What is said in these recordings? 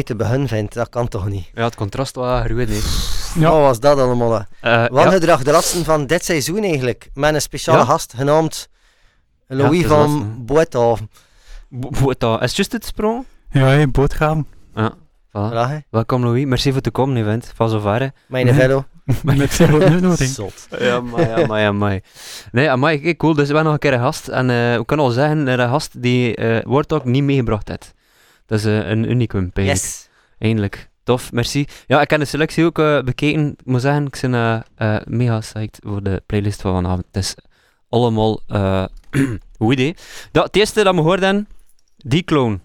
Mij te beginnen vindt, dat kan toch niet. Ja, het contrast was groot, nee. Ja. Wat was dat allemaal? Eh, Wat ja. gedrag de laatste van dit seizoen eigenlijk, met een speciale Ja. gast genaamd Louis van Boethoven. Bo- bo- dat- Is het juist het sprong? Ja, hey, boodgaan. Ja. Voilà. Welkom Louis, merci voor te komen, event. Van zover. hè. Mijn Nee. velo. Met zero. Zot. Ja, maar, ja, maar, ja, maar. Nee, amai, cool. Dus we hebben nog een keer een gast. En eh we kunnen al zeggen, een gast die eh Warthog niet meegebracht heeft. Dat is eh, een unicum, eigenlijk. Yes. Eindelijk. Tof, merci. Ja, ik heb de selectie ook eh, bekeken. Ik moet zeggen, ik ben eh, eh, mega psyched voor de playlist van vanavond. Het is allemaal eh goed idee. Dat, het eerste dat we hoorden, die clone.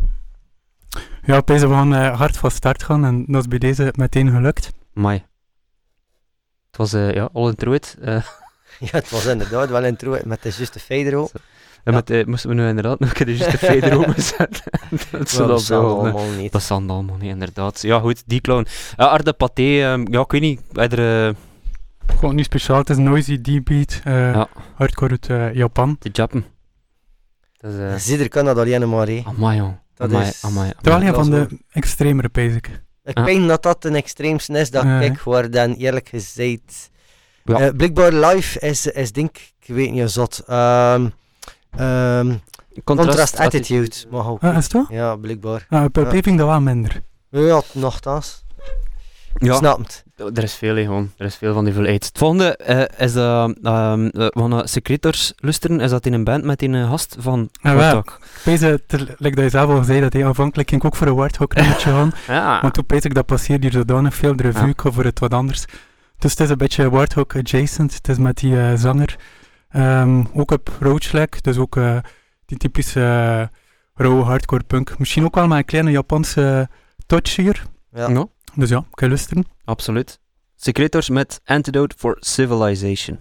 Ja, op deze we gaan eh, hard van start gaan en dat is bij deze meteen gelukt. Mai. Het was eh, ja, all in truth. eh Ja, het was inderdaad wel een troe met de juiste Federo. En met, eh, moesten we nu inderdaad nog een keer de juiste fader openzetten. dat dat is wel eh, allemaal niet. Dat zal allemaal niet, inderdaad. Ja, goed, die clown. Ja, Arde Pathé, ehm, ja, ik weet niet, er, eh, Gewoon niet speciaal, het is noisy D-beat, eh, Ja. hardcore uit eh, Japan. de Jappen. Dat is, eh Zieder kan dat alleen maar, hè. amai, jong. Dat Amai, is- amai, Het is wel amai. een van dat de extremere, basic. Ik Ja. denk dat dat een extreemste is dat Ja, ik hoor dan eerlijk gezegd. Ja. Eh, blijkbaar live is, is denk ik, weet niet, zot. Ehm ehm contrast, attitude. Mag ook. Ah, is het wel? Ja, blijkbaar. Ah, per Ja. peving dat wel minder. Ja, nogthans. Ja, Snap het. er is veel, hè, gewoon. Er is veel van die volheid. Het volgende eh, is dat, ehm eh, van uh, Secretors luisteren, is dat in een band met een eh, gast van Ah, wel. Warthog. Deze, like dat je zelf al zei, dat hij aanvankelijk ging ook voor een Warthog nummertje gaan. Ja. Want toen pees ik dat passeert hier zodanig veel, de revue Ja. voor het wat anders. Dus het is een beetje Warthog adjacent, het is met die eh, zanger. Ehm, ook op Roachlag, dus ook eh, die typische uh, rauwe hardcore punk. Misschien ook wel met een kleine Japanse touch hier. Ja. Ja, Dus ja, kan je luisteren. absoluut. Secretors met Antidote for Civilization.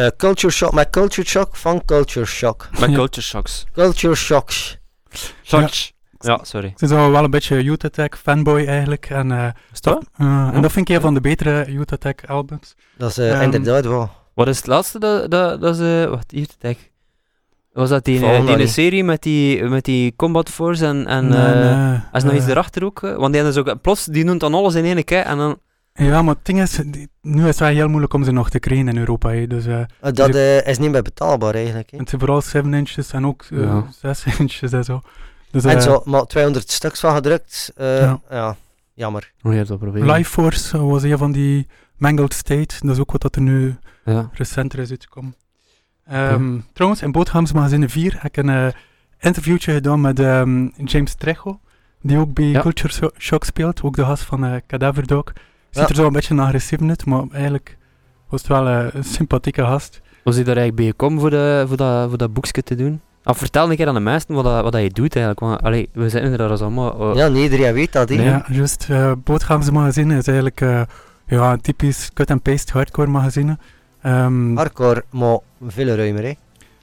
Eh, culture Shock, met Culture Shock van Culture Shock. Met Ja. Culture Shocks. Culture Shocks. Shocks. Ja, sorry. Het is al wel een beetje Youth Attack fanboy eigenlijk. En, eh, Is dat? eh, en dat vind ik een van de betere Youth Attack albums. Dat is eh, Ehm, inderdaad wel. Wat is het laatste dat, dat, dat ze... Wacht, hier, kijk. Was dat die, Volgende die serie met die, met die Combat Force en... en Nee, nee, Is nog iets erachter ook? Want die hebben dus ook... Plots, die noemt dan alles in één keer en dan... Ja, maar het ding is, nu is het wel heel moeilijk om ze nog te krijgen in Europa. hè. Dus eh, Eh, dat eh, is niet meer betaalbaar eigenlijk. Hè. het zijn vooral 7 inches en ook eh, Ja. 6 inches en zo. Dus, en zo, maar 200 stuks van gedrukt. Ja. ja. jammer. Hoe je dat proberen? Life Force was een van die Mangled State. Dat is ook wat dat er nu ja. recenter is uitgekomen. Um, Trouwens, in Boothamsmagazine 4 heb ik een uh, interviewtje gedaan met um, James Trejo, die ook bij Culture Shock speelt, ook de gast van uh, Cadaver Dog. Ziet er zo een beetje agressief uit, maar eigenlijk was het wel uh, een sympathieke gast. Was hij daar eigenlijk bij gekomen voor, de, voor, dat, voor dat boekje te doen? Of vertel een keer aan de meesten wat, dat, wat dat je doet eigenlijk. Want, allee, we zitten er daar allemaal... ja, nee, iedereen weet dat. Nee. Ja, juist. Uh, Boothamsmagazine is eigenlijk ja, een typisch cut-and-paste hardcore magazine. Um, Hardcore, maar veel ruimer, hè?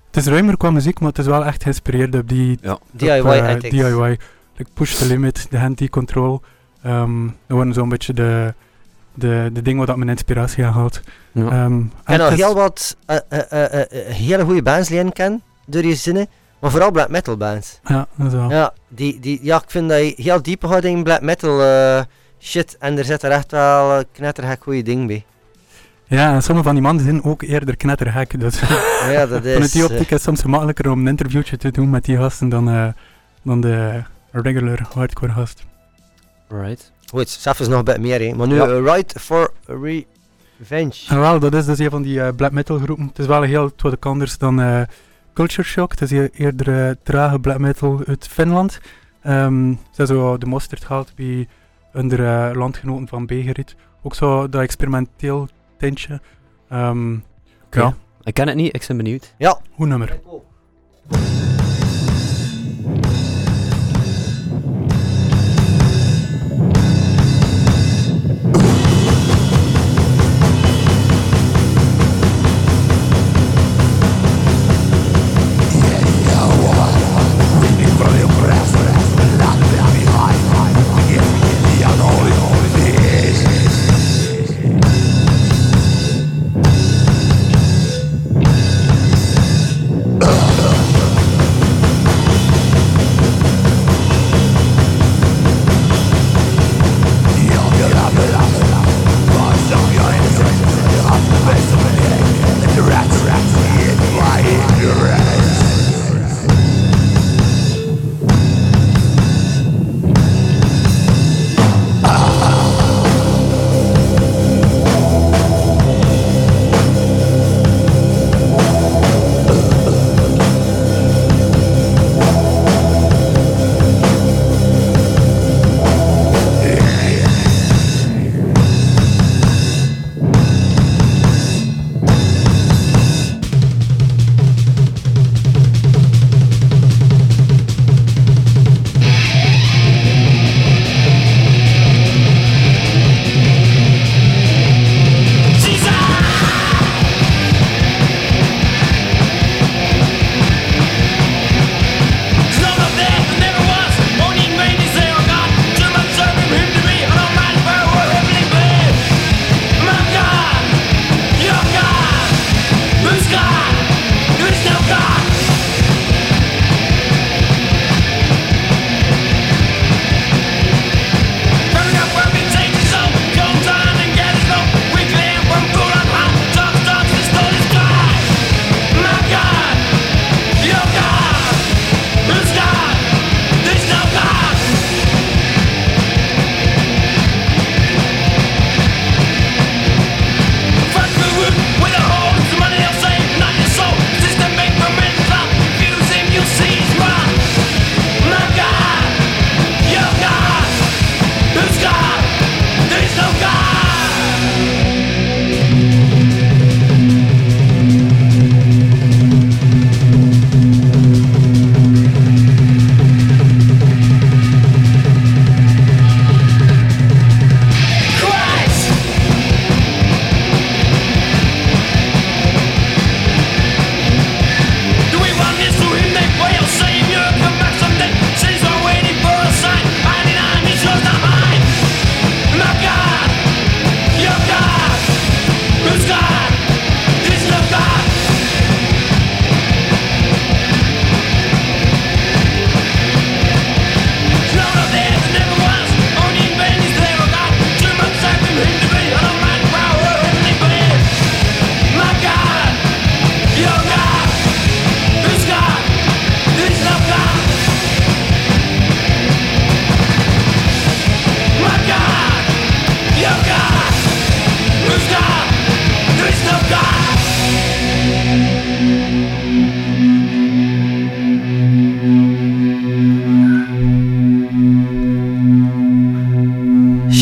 Het is ruimer qua muziek, maar het is wel echt geïnspireerd op die... Ja. DIY uh, eh, DIY. Like Push the Limit, de Hand Control. Um, dat waren zo'n beetje de, de, de dingen waar dat mijn inspiratie aan haalt. Ja. Um, en al heel wat uh, uh, hele goede bands leren kennen, door je zinnen. Maar vooral black metal bands. Ja, dat is wel. Ja, die, die, ja ik vind dat je heel diep gaat in black metal shit. En er zit er echt wel knettergek goede dingen bij. Ja, en sommige van die mannen zijn ook eerder knettergek. Dus ja, dat is... Vanuit die optiek is het soms gemakkelijker om een interviewtje te doen met die gasten dan, uh, dan de regular hardcore gast. Right. Goed, zelf is nog een beetje meer, hè. Maar nu, ja. uh, Right for Revenge. En wel, dat is dus een van die uh, black metal groepen. Het is wel heel wat anders dan uh, Culture Shock. Het is eerder trage black metal uit Finland. Um, ze hebben zo de mosterd gehaald bij onder landgenoten van Begerit. Ook zo dat experimenteel tintje. Um, ja. Ik ken het niet, ik ben benieuwd. Ja. Hoe nummer?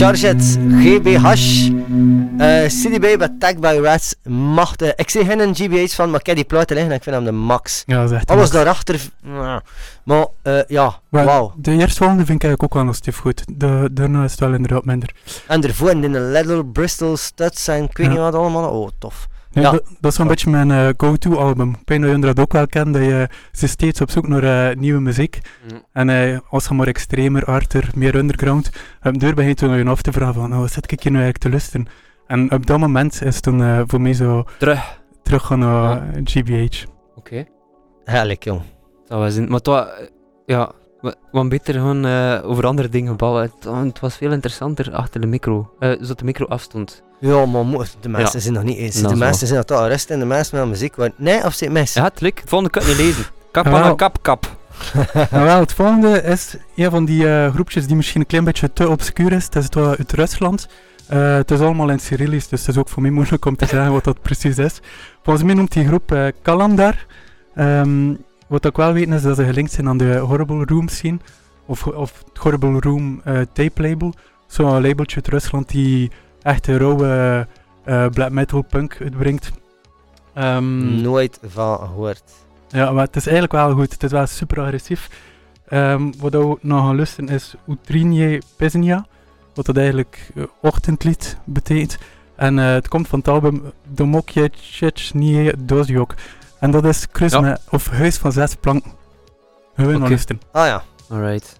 Charget GBH. Uh, CDB Tag by Rats. Machtig. Ik zie geen GBH van, maar ik heb die platen liggen en ik vind hem de max. Ja, dat is echt Alles daarachter. Maar uh, ja, wauw. De eerstvolgende vind ik eigenlijk ook wel nog steeds goed. De, daarna is het wel inderdaad minder. En ervoor in de Little Bristol Studs en ik weet niet wat allemaal. Oh, tof. Ja, ja. Dat, dat, is een beetje mijn uh, go-to album. Ik weet dat je dat ook wel kent, dat je ze steeds op zoek naar uh, nieuwe muziek. Mm. En uh, als je maar extremer, harder, meer underground, um, deur begint toen je af te vragen van, oh, zit ik hier nu eigenlijk te luisteren? En op dat moment is het toen voor mij zo... Terug. Terug gaan naar GBH. Oké. Okay. Jong. Dat was in, maar toch, ja, wat beter gewoon over andere dingen bouwen. Het, het, was veel interessanter achter de micro, zodat de micro afstond. Ja, maar de mensen zijn nog niet eens. De mensen zijn toch rust en de mensen met muziek. Nee, of zit mis? Ja, het lukt. Het volgende kan je niet lezen. Kap aan een kap, kap. nou, wel, het volgende is een van die uh, groepjes die misschien een klein beetje te obscuur is. Het is het, uit Rusland. Uh, het is allemaal in Cyrillisch, dus het is ook voor mij moeilijk om te zeggen wat dat precies is. Volgens mij noemt die groep uh, Kalandar. Um, wat ik wel weet is dat ze gelinkt zijn aan de Horrible Room scene. Of, of het Horrible Room tape label. Zo'n labeltje uit Rusland die echt een rauwe uh, black metal punk uitbrengt. Um, Nooit van gehoord. Ja, maar het is eigenlijk wel goed. Het is wel super agressief. Um, wat we nog gaan luisteren is Utrinje Pesnia, wat dat eigenlijk uh, ochtendlied betekent. En uh, het komt van het album Domokje Chechnie Dozjok. En dat is ja. of Huis van Zes Planken. We okay. nog luisteren. Ah ja. Alright.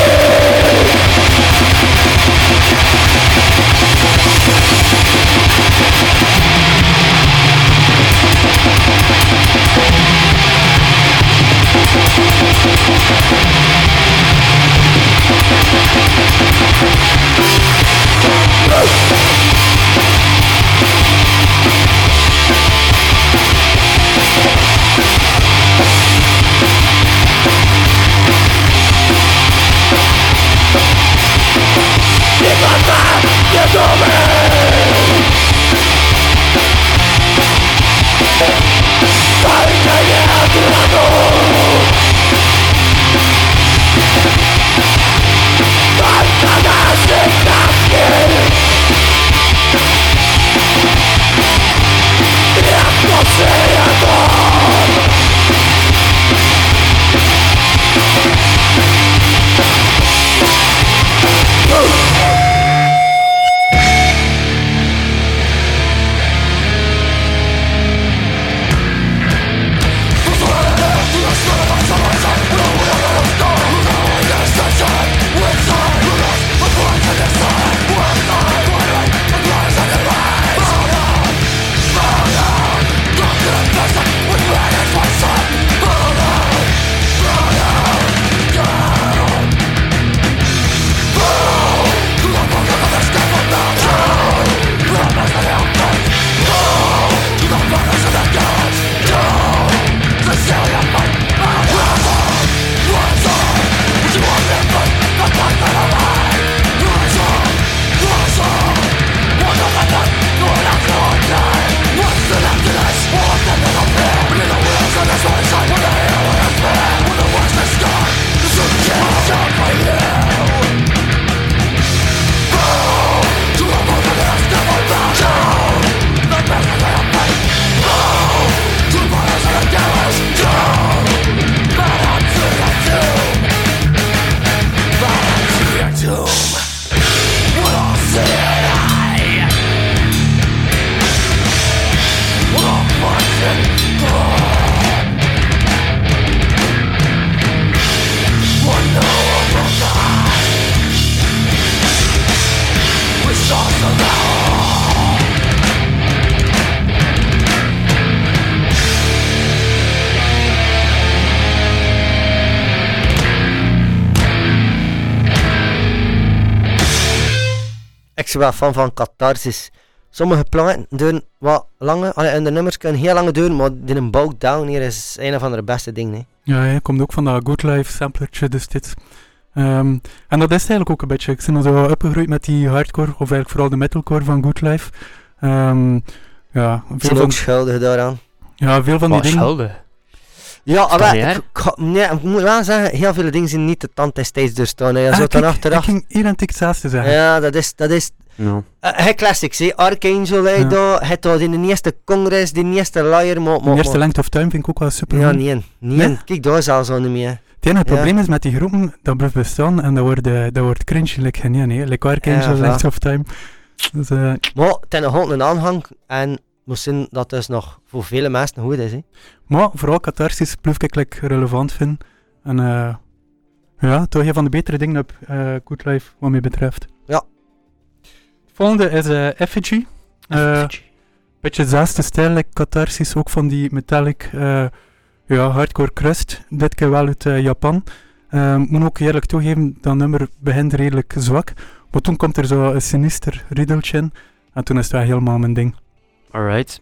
wel fan van catharsis. Sommige platen duren wat langer, allee, en de nummers kunnen heel lang duren, maar die een Bow Down hier is een van de beste dingen. hè. Ja, hij komt ook van dat Good Life samplertje, dus dit. Ehm, en dat is eigenlijk ook een beetje. Ik ben zo opgegroeid met die hardcore, of eigenlijk vooral de metalcore van Good Life. Ehm, ja, veel ben ook van, schuldig daaraan. ja, veel van die dingen. Ja, maar ik, nee, ik moet wel zeggen, heel veel dingen zijn niet de tand destijds doorstaan. Je Ah, zou dan kijk, achteraf... Ik ging hier aan zeggen. Ja, dat is... Dat is Ja. eh, hij classics, hè. Archangel, hij Ja. daar. Hij in de eerste congres, die eerste liar, maar... De eerste Length of Time vind ik ook wel super. Ja, goed. nee, nee. Kijk, daar zelfs al niet meer. Het enige Ja. probleem is met die groepen, dat blijft bestaan en dat wordt, eh, dat wordt cringe, like geen nee, nee. Like Archangel, Ja, Length of Time. Dus, eh, Maar het is nog een aanhang en misschien dat dus nog voor vele mensen goed is. Hè. maar vooral catharsis blijf ik like, relevant vinden. En eh, ja, toch een van de betere dingen op eh Good Life wat mij betreft. Ja. Volgende is eh Effigy. Eh, beetje dezelfde stijl, like catharsis, ook van die metallic, eh, ja, hardcore crust. Dit keer wel uit Japan. Moet ook eerlijk toegeven, dat nummer begint redelijk zwak. Maar toen komt er zo een sinister riddeltje in. En toen is wel helemaal mijn ding. Alright.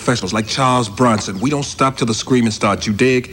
professionals, like Charles Bronson. We don't stop till the screaming starts, you dig?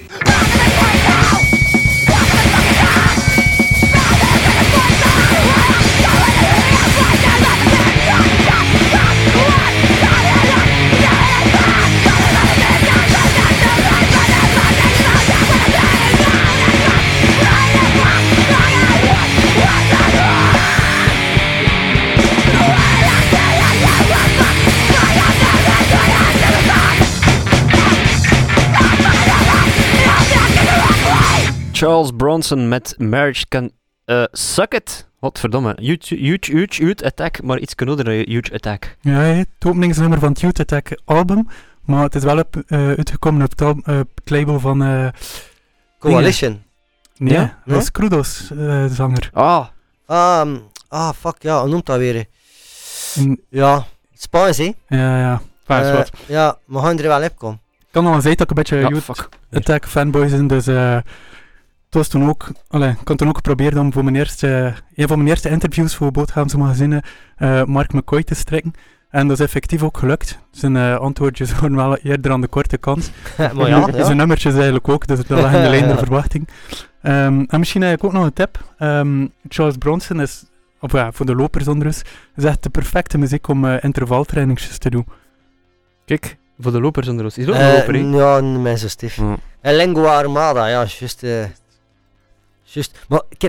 Charles Bronson met Marriage Can eh, Suck It. Wat verdomme. Huge, huge, huge, huge attack, maar iets dan huge attack. Ja, het openingsnummer van het Youth Attack album. Maar het is wel op, eh, uitgekomen op het, al- eh, op het label van eh, Coalition. Nee, Ja? dat was Krudos, eh, zanger. Ah, Ah, mm, ah, fuck, ja, hoe noemt dat weer? Ja, Spaans, hè? Ja, ja. Maar Eh, wat. ja, we gaan er wel op komen. Ik kan al zeggen dat ik een beetje ja, fuck. Attack fanboy ben, dus eh, was toen ook, allee, ik had toen ook geprobeerd om voor mijn eerste, een van mijn eerste interviews voor Bootgaamse magazinnen eh, Mark McCoy te strekken. En dat is effectief ook gelukt. Zijn eh, antwoordjes waren wel eerder aan de korte kant. maar ja, ja. Zijn nummertjes eigenlijk ook, dus dat lag in de lijn der verwachting. Ehm, en misschien eigenlijk ook nog een tip. Ehm, Charles Bronson is, of ja, voor de lopers onder ons, is echt de perfecte muziek om eh intervaltrainingsjes te doen. Kijk, voor de lopers onder ons. Is dat ook Eh, een loper, ja, mijn zo stief. En Lingua Armada, ja, juist. eh juist. Maar, ik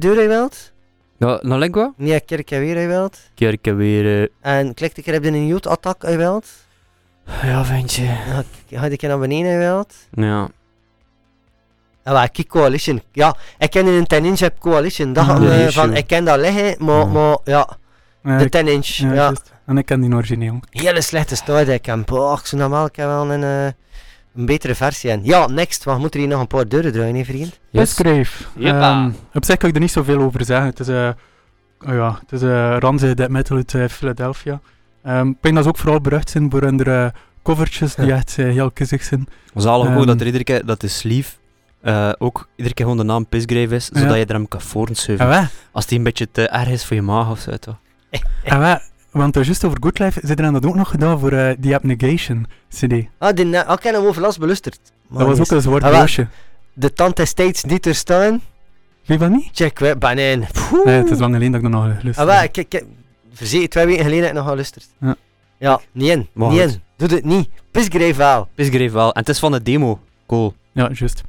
deur hij wilt? Ja, naar Lengua? Nee, ik kerk weer hij wilt. Kerken weer... En klikt ik heb een youth attack hij wilt. Ja, ventje. Ja, k- Had ik naar beneden hij wilt. Ja. En waar, kijk, Coalition. Ja, ik ken een 10 inch heb Coalition. Dat van, ik ken dat liggen, maar, Ja. maar ja, de ik- 10 inch. ja, Ja, juist. En ik ken die origineel. hele slechte stijl. Ik heb, oh, ik zou normaal ik heb wel een, eh, een betere versie hebben. Ja, next, want we moeten hier nog een paar deuren draaien, hè, vriend. Yes. Jeppa. Ehm, op zich kan ik er niet zoveel over zeggen. Het is, eh oh ja, het is eh ranzige death metal uit eh, Philadelphia. Ehm, ik denk dat ze ook vooral berucht zijn voor hun covertjes die Ja. echt heel kissig zijn. Zalig ook Ehm. dat er iedere keer, dat de sleeve eh, ook iedere keer gewoon de naam Pisgrave is, Ja. zodat je er hem kan voornschuiven. En wij, Als die een beetje te erg is voor je maag of zo, toch? Want uh, juist over Good Life, ze hebben dat ook nog gedaan voor eh The Abnegation CD. Ah, die, ne- ah, ik heb hem overlast belusterd. Maar dat was ook een zwart Ah, doosje. De tante steeds niet er staan. Weet je dat niet? Check, we banaan. Nee, het is lang geleden dat ik nog geluisterd Ah, wel, heb. ik, ik, verzekerd, twee weken geleden heb ik nog geluisterd. Ja. Ja, niet in, Maar niet goed. in. Doe het niet. Pisgrave wel. Pisgrave wel. En het is van de demo. Cool. Ja, juist.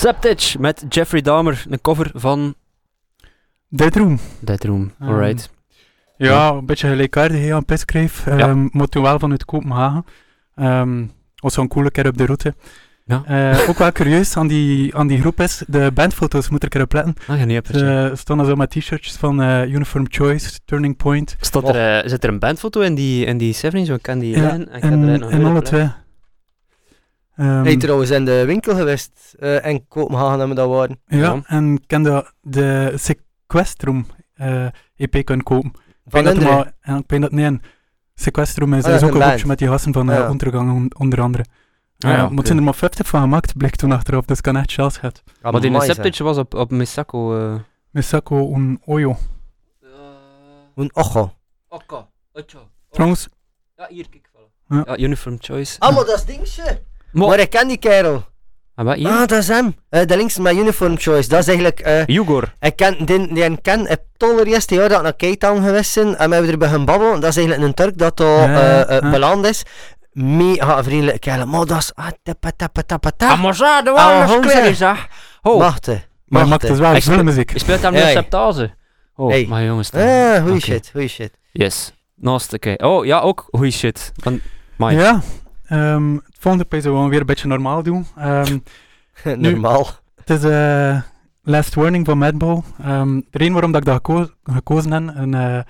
Septage met Jeffrey Dahmer, een cover van Dead Room. Dead Room. Ehm, Alright. Ja, een beetje gelijkaardig aan Pissgrave, Ja. ehm, maar toen wel vanuit Kopenhagen. Ehm was zo'n coole keer op de route. Ja. Eh, ook wel curieus aan die, aan die groep is, de bandfoto's moet er een keer op letten. Ah, ja, niet op Ze stonden zo met t-shirtjes van eh, Uniform Choice, Turning Point. Staat er, eh, zit er een bandfoto in die, in die 70s? Ik ken die Ja, lijn. Ik ga er En, nog en weer alle twee. Ehm, Hey, trouwens in de winkel geweest eh in Kopenhagen hebben we dat waren. ja, Ja. en ik ken de, de Sequestrum eh, EP kunnen kopen. Ik Van dat maar- en ik denk dat nee, een Sequestrum is, Ah, is ook een groepje met die gasten van eh Ja. Ondergang on- onder andere. Ah, Ja, ja, maar het zijn er maar 50 van gemaakt, blijkt toen achteraf, dus kan echt chance gehad. Maar die. Septage was op, op Misako. eh Misako un Oyo. Een ocho. Okka. Ocho. Trouwens, Ja, hier, kijk. Ja. Ja, Uniform Choice. Ah, maar dat is dingetje. Mo- Maar ik ken die kerel. Ah, wat? Ah, dat is hem. Eh de links met uniform choice. Dat is eigenlijk... eh Jugor. ik ken die, die ik ken het allereerste jaar dat ik naar Cape Town geweest ben. En we hebben er bij gaan babbelen. Dat is eigenlijk een Turk dat al eh, eh, ja. beland is. Mega vriendelijk kerel. Maar dat is... Ah, tappa, tappa, tappa, tappa. maar zo, de Ah, was Jose. kleren, zeg. Oh, Machtig. maar maakt dus wel Ik speel- filmmuziek. je speelt hem nu Hey. septase. Oh, Hey. maar jongens. Ah, goeie Oké. shit, goeie shit. Yes. Naast, oké. Oh, ja, ook goeie shit. Van Mike. Ja, ehm, het volgende pijs we weer een beetje normaal doen. Ehm, Normaal. het is eh, Last Warning van Madball. Ehm de reden waarom dat ik dat geko- gekozen heb, en, eh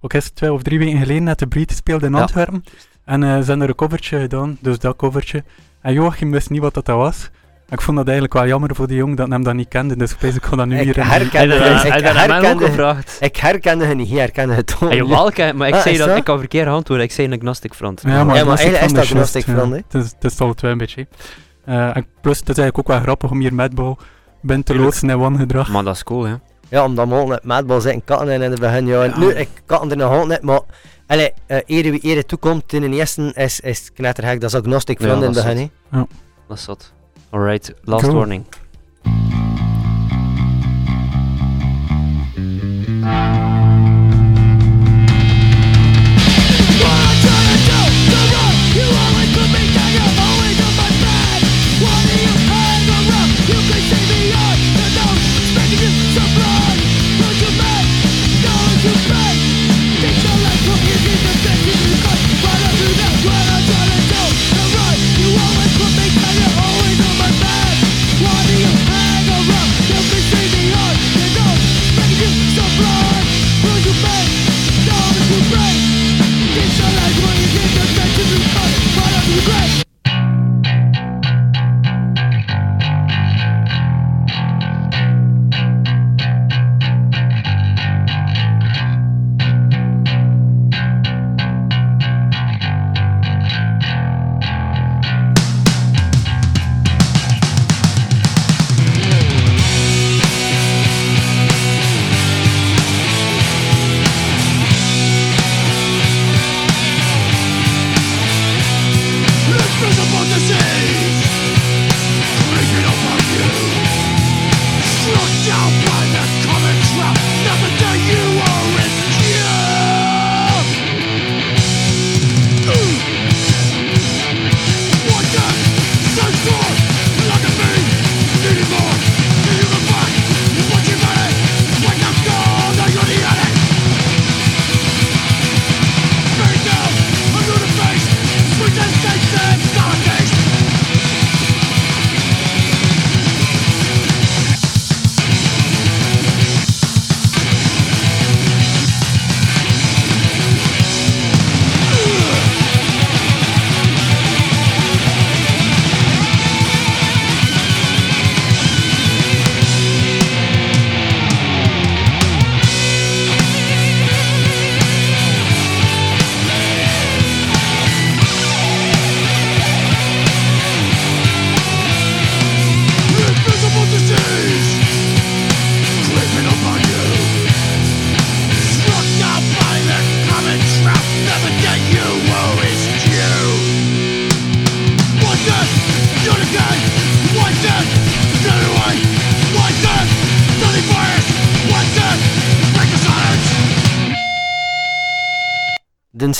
ook is twee of drie weken geleden net de Breed speelde in Ja. Antwerpen. En eh, ze hebben er een covertje gedaan, dus dat covertje. En Joachim wist niet wat dat was. Ik vond dat eigenlijk wel jammer voor die jongen dat hij hem dat niet kende, dus ik, ik kon dat nu Ik hier herkende Ik aan mij ook herkende- gevraagd? Ik herkende het niet. Hij herkende het toch Ah, jawel, maar ik Ah, zei dat, dat? ik kan verkeerd antwoorden. Ik zei een agnostic front. Ja, maar, Ja, maar eigenlijk is dat ja. hè? Het is, alle twee een beetje. Eh, en plus, het is eigenlijk ook wel grappig om hier Madball binnen te loodsen in wangedrag. Maar dat is cool, hè. Ja, omdat we al net madbal zitten katten in in het begin. Ja. Ja. Nu, ik katten er nog altijd net, maar... Allee, uh, wie eer toekomt in de eerste is, is knettergek. Dat is agnostic Ja, van in het begin. hè. Dat is zot. Alright, last Cool. warning.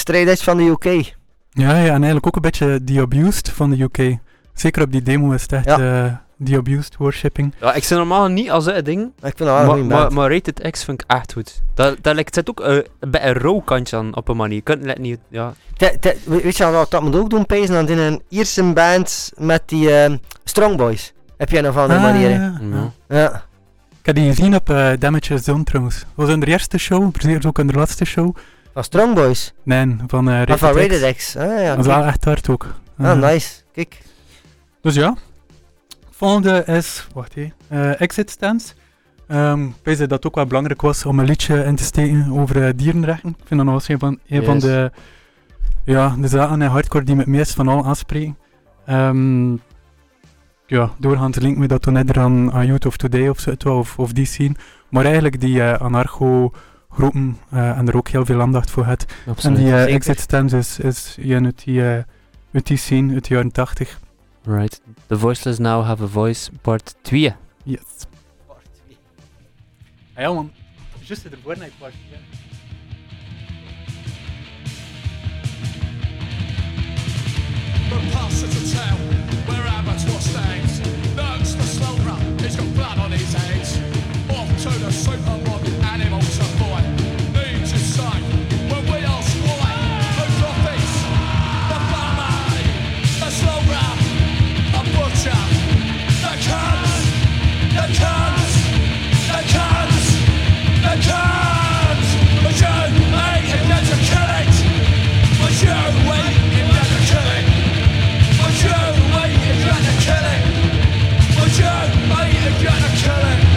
De strijd is van de UK. Ja, ja, en eigenlijk ook een beetje The Abused van de UK. Zeker op die demo is het echt Ja. eh, The Abused Worshipping. Ja, ik zit normaal niet als een ding, Ik vind dat maar, maar, maar Rated X vind ik echt goed. Dat, dat lijkt, zit ook eh, bij een rauw kantje aan, op een manier. Je kunt het niet, ja. Te- te- we- weet je wat dat moet ook doen, Pezen? Dan in een Ierse band met die ehm, Strong Boys. Heb je een of andere manier. hè? ja, Ja. ja. Ik heb die gezien op eh Damage Zone trouwens. Dat was in de eerste show, precies ook in de laatste show. Van Strong Boys. Nee, van uh, Ah, van Rated X. Ah, ja. Dat is wel echt hard ook. Ah, Eh, nice. Kijk. Dus ja. Volgende is, wacht hé, eh, Exit Stance. Ehm ik weet dat het ook wel belangrijk was om een liedje in te steken over eh, dierenrechten. Ik vind dat nog eens een van, een van de, ja, de zaken in hardcore die me het meest van al aanspreken. Ehm, ja, doorgaans linken we dat toen net aan, aan Youth of Today of zo, of, of die scene. Maar eigenlijk die eh, anarcho-groepen eh, en er ook heel veel aandacht voor het. En Absoluut. die eh, Zeker. Exit Stance is, is ja, uit, die, eh, uit die scene uit de jaren 80. Right. The Voiceless Now Have a Voice, part 2. Yes. Ah ja man, juist ervoor naar part The pulse is a town where abattoir stands. Learns the slow run, he's got blood on his hands. Off to the supermarket, you're gonna kill it.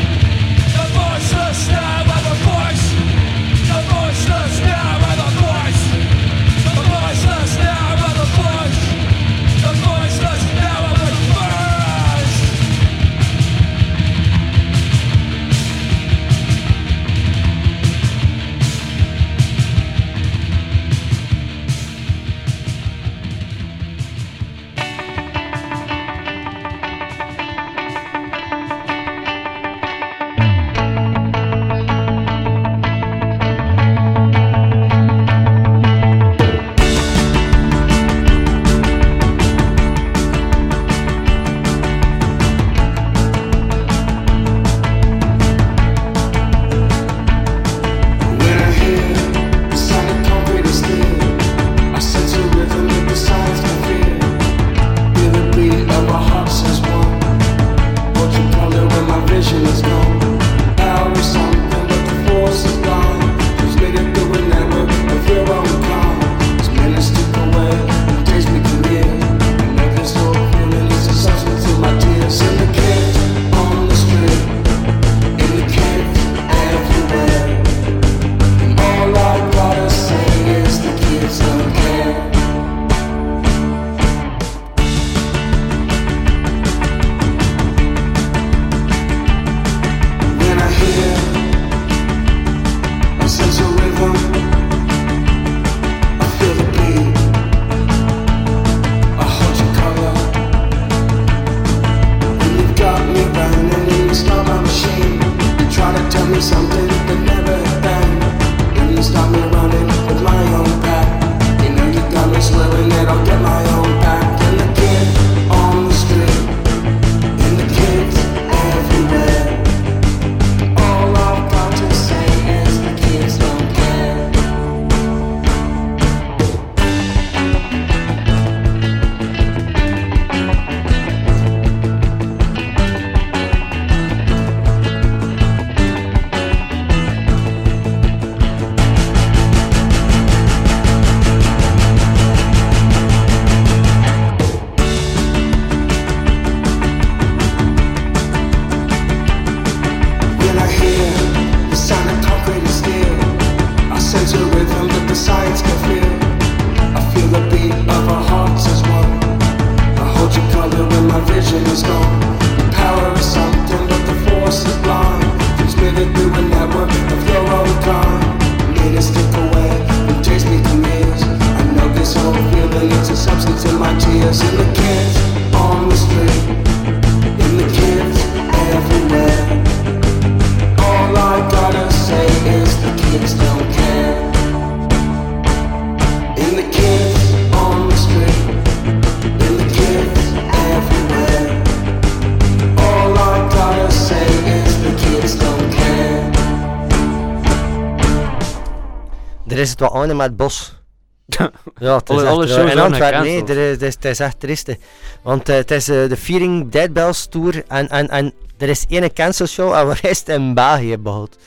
Het wat aan met het bos. Ja, het is Alle- echt, alle shows in zijn Antwerpen, nee, er het, is, het is echt trieste. Want het is de Fearing Dead Bells Tour en, en, en er is één cancel show en is het in België behoud.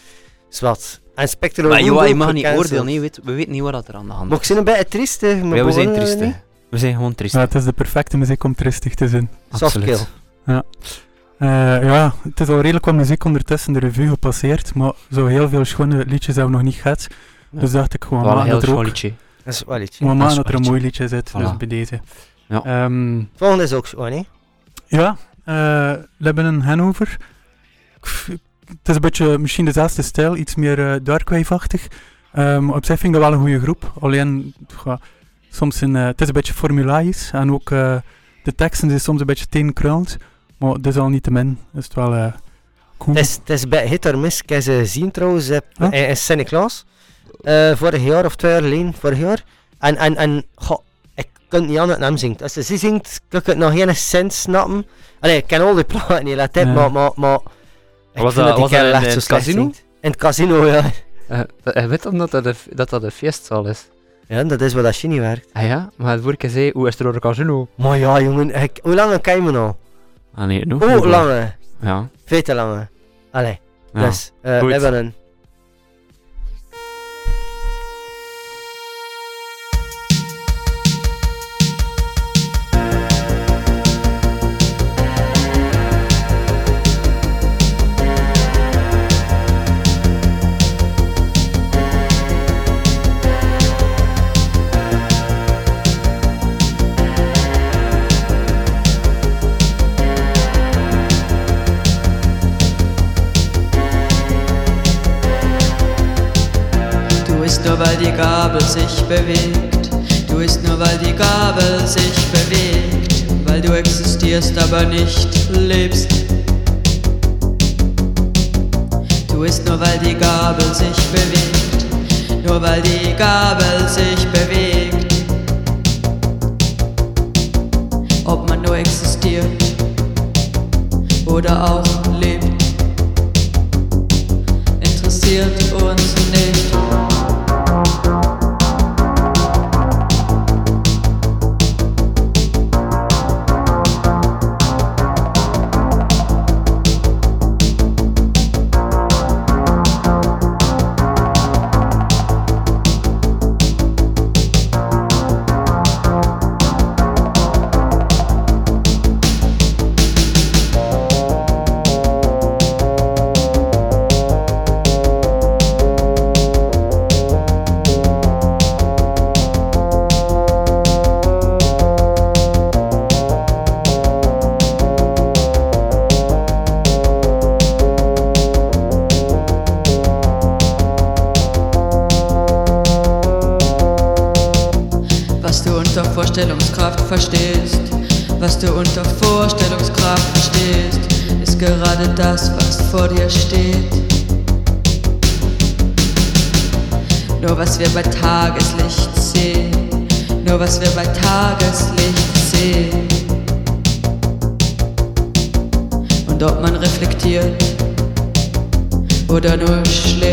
Zwat. En Spectral Maar joh, je mag niet oordelen, nee, we, weten- we weten niet wat er aan de hand Maar is. ik ben een beetje triest, hè. maar Ja, we zijn triestig. niet. We zijn gewoon triest. Ja, het is de perfecte muziek om tristig te zijn. Softkill. Eh, ja, het is al redelijk wat muziek ondertussen de revue gepasseerd, maar zo heel veel schone liedjes hebben we nog niet gehad. Ja. Dus dacht ik gewoon, heel dat er ook liedje. Dat is wel maar Dat maar is dat er een mooi liedje zit, dus bij deze. Ja. Ehm, Volgende is ook zo, hè. ja, eh, we hebben een Hanover. Het is een beetje misschien dezelfde stijl, iets meer eh darkwave-achtig. Ehm, op zich vind ik dat wel een goede groep. Alleen, ja, soms een, eh, het is een beetje formulaisch en ook eh, de teksten zijn soms een beetje tegenkruilend. Maar dat is al niet te min. Is het wel eh, cool. Het is, het is bij Hit or Miss. Ik heb ze gezien trouwens Huh? in, in Sint-Niklaas. Eh, vorig jaar of twee jaar geleden, vorig jaar. En, en, en goh, ik kan het niet aan dat hem zingt. Als ze zingt, kan ik het nog geen cent snappen. Allee, ik ken al die platen niet, Ja. maar, maar, maar ik Was vind dat- die was dat in het casino? zingt. In het casino, ja. Eh, Je weet dan dat dat de, dat dat de feestzaal is. Ja, dat is wat dat niet werkt. Ah ja, maar het keer zei, hoe is er door een casino? Maar ja, jongen, ik, hoe lang ken je me nou? Ah nee, nog Hoe lang? Ja. Veel te lang. Allee, ja. dus, eh, we hebben een... Gabel sich bewegt. Du isst nur, weil die Gabel sich bewegt. Weil du existierst, aber nicht lebst. Du isst nur, weil die Gabel sich bewegt. Nur weil die Gabel sich bewegt. Ob man nur existiert oder auch lebt interessiert uns nicht. Tageslicht sehen, nur was wir bei Tageslicht sehen. Und ob man reflektiert oder nur schläft,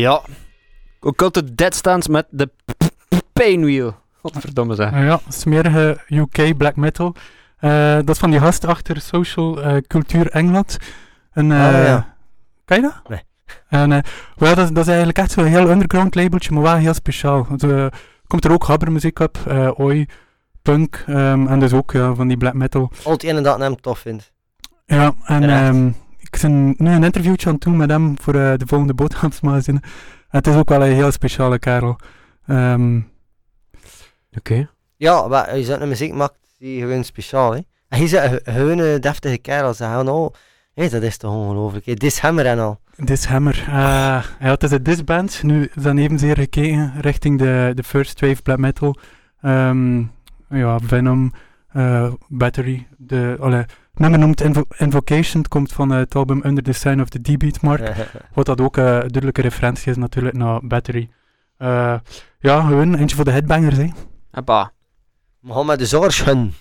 Ja. Occult to Dead Stance met de Painwheel. Godverdomme zeg. Ja, smerige UK black metal. Eh, dat is van die gast achter Social eh, Cultuur Engeland. Een, Ah, eh, ja. Ken je dat? Nee. En, eh, wel, dat, is- dat is eigenlijk echt zo'n heel underground labeltje, maar wel heel speciaal. Want, eh, komt er ook gabbermuziek op, eh oi, punk, ehm, en dus ook ja, van die black metal. Al het ene dat ik hem tof vind. Ja, en ehm, ik ben nu een interviewtje aan het doen met hem voor eh, de volgende boodschapsmagazine. Het is ook wel een heel speciale kerel. Ehm, Oké. Ja, maar je zo'n muziek maakt, die gewoon speciaal, hè. En hij is een gewone deftige kerel. Ze gaan al... Hé, dat is toch ongelooflijk, hè. Dishammer en al. Dishammer. Uh, ja, het is een disband. Nu is dan evenzeer gekeken richting de, de first wave black metal. Ehm, ja, Venom, eh, Battery. De, nummer noemt Invo- Invocation. Het komt van eh, het album Under the Sign of the D-Beat Mark. Wat dat ook eh, een duidelijke referentie is natuurlijk naar Battery. Eh, ja, gewoon eentje voor de headbangers, hè. Gaan met de zorgen.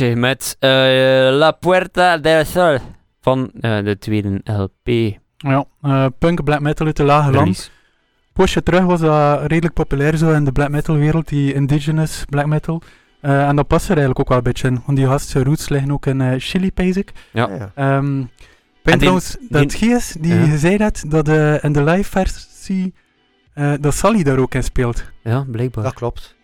Met eh, La Puerta del Sol van eh, de tweede LP. Ja, eh, punk, black metal uit de lage land. Poosje terug was dat redelijk populair zo in de black metal wereld, die indigenous black metal. Eh, en dat past er eigenlijk ook wel een beetje in, want die gast zijn roots liggen ook in Chili, ik. Ja. Ja. Ehm, ik En die- dat Gies, die Ja. zei dat, dat eh, in de live versie, eh, dat Sally daar ook in speelt. Ja, blijkbaar. Dat klopt.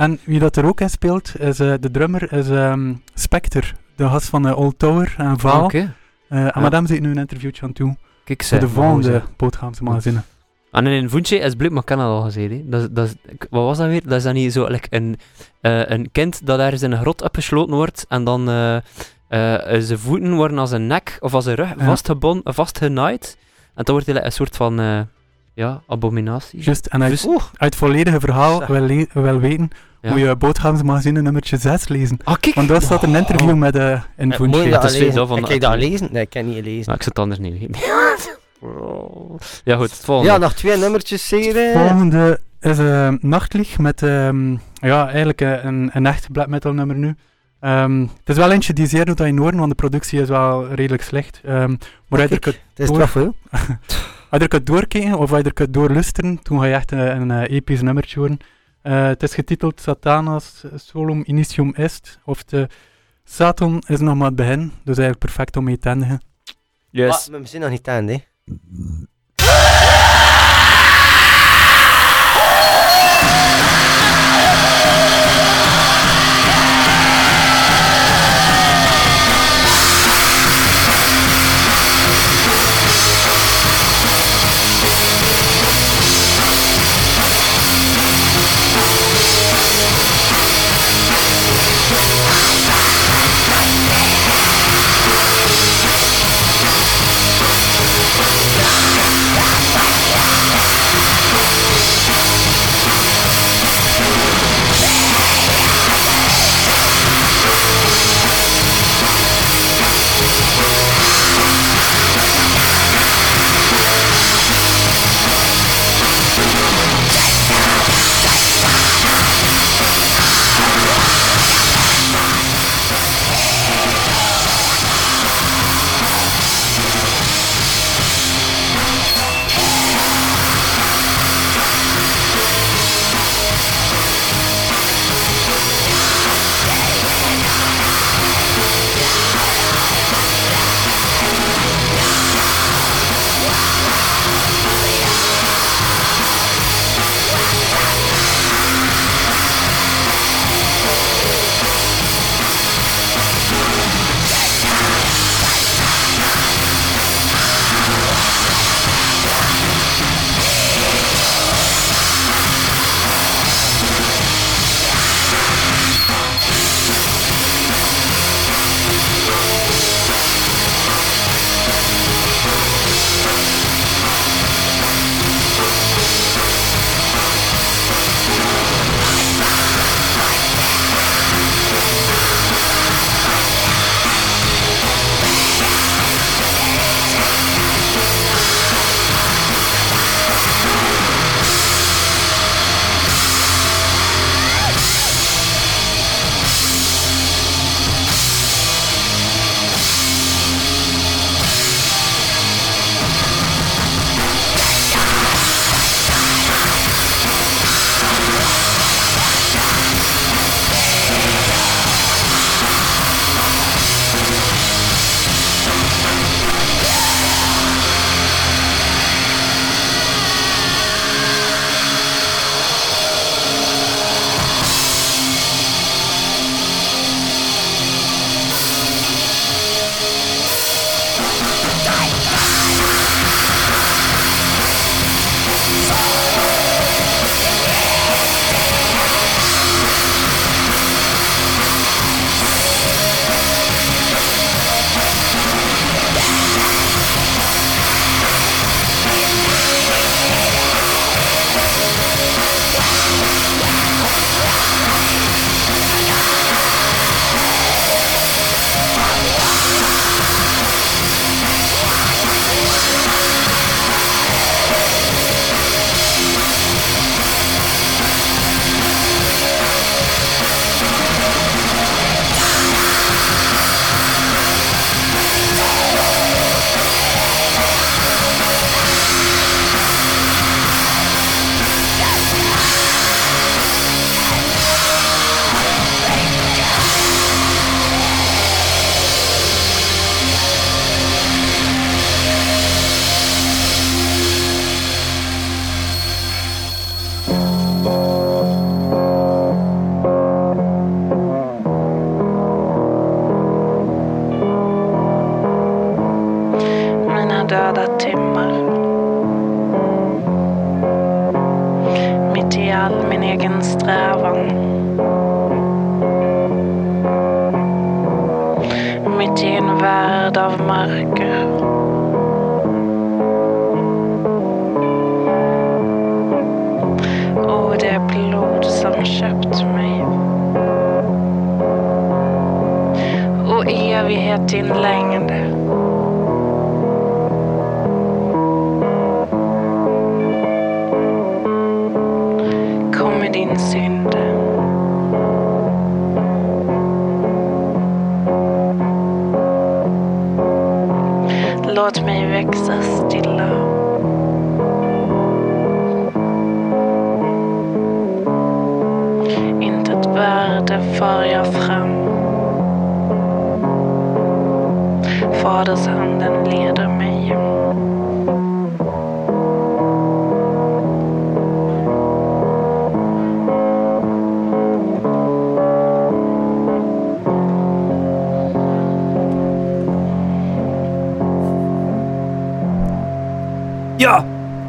En wie dat er ook in speelt, is eh, de drummer, is ehm, Spectre, de gast van eh, Old Tower en Vaal. Ah, Oké. Eh, en met hem zit nu een interviewtje aan toe, Kijk, zeg, de volgende boodschapse magazine. En in een voentje is Blip McKenna al hè. Dat, dat, wat was dat weer? Dat is dan niet zo like een, een kind dat ergens in een grot opgesloten wordt en dan zijn voeten worden als een nek of als een rug Ja. vastgebond, vastgenaaid. En dan wordt hij like een soort van ja, abominatie. Juist, en uit, Dus- het volledige verhaal wil, wil weten, Ja. moet je boodschapsmagazine nummertje 6 lezen. Ah, kijk! Want daar staat een interview Oh. met eh een moet je voetje. dat dat is zo van Ik heb dat lezen? Nee, ik kan niet lezen. Nou, ik zit het anders niet ja, goed, het volgende. Ja, nog twee nummertjes zeker. Het volgende is uh, Nachtlieg met ehm, ja, eigenlijk eh, een, een echt black metal nummer nu. Ehm, het is wel eentje die zeer doet aan je oren, want de productie is wel redelijk slecht. Ehm, maar als je kunt- Het is Door. toch veel. als je er kunt doorkijken of als je er kunt doorluisteren, toen ga je echt een, een eh, episch nummertje horen. Eh, het is getiteld Satanas Solum Initium Est, of de Satan is nog maar het begin, dus eigenlijk perfect om mee te eindigen. Yes. Maar we zijn nog niet aan, hè.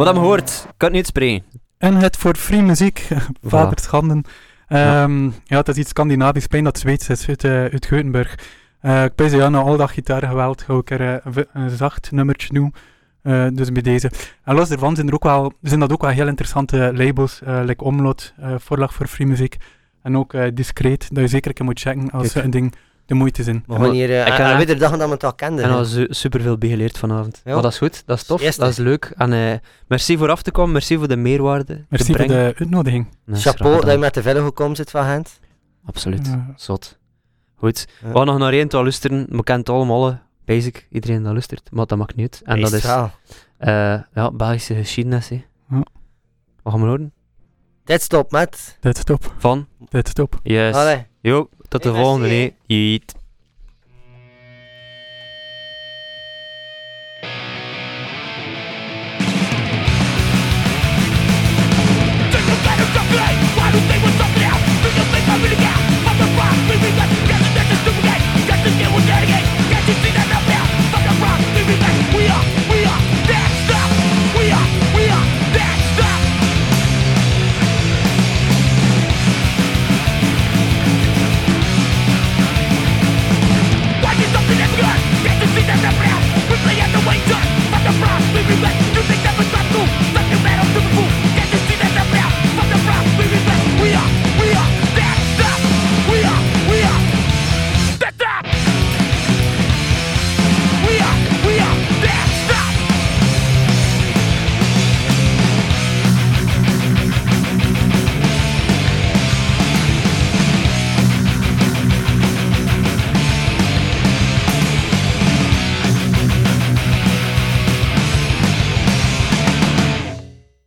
Wat gehoord? Ik kan het niet spreken. En het voor free muziek, Vader Schanden. Ehm, ja. het is iets Scandinavisch, pijn dat Zweeds is, uit, uit Geutenburg. Eh, ik ben ja, na al dat gitaargeweld ga ik er eh, een zacht nummertje doen. Dus bij deze. En los daarvan zijn er ook wel, zijn dat ook wel heel interessante labels, eh like Omlot, voorlag voor free muziek. En ook Discreet, dat je zeker een keer moet checken als Kijk. een ding de moeite zijn. Hier uh, ik kan aan echt- weer dagen dat we het al kenden. En hè. al su superveel bijgeleerd vanavond. Ja. Maar dat is goed, dat is tof, Eerste. dat is leuk. En eh, merci voor af te komen, merci voor de meerwaarde. Merci te voor de uitnodiging. Chapeau dat je met de vellen gekomen zit van Gent. Absoluut, Ja. zot. Goed, Ja. we gaan nog naar één te luisteren. We kennen het allemaal, eh, basic, iedereen dat luistert, maar dat maakt niet uit. En dat is eh, ja, Belgische geschiedenis. hè. Ja. Wat gaan we horen? Dit stop met. Dit stop, Van? dit stop. Yes. Allee. Jo, tot de Hey, merci. volgende. hè. Jeet.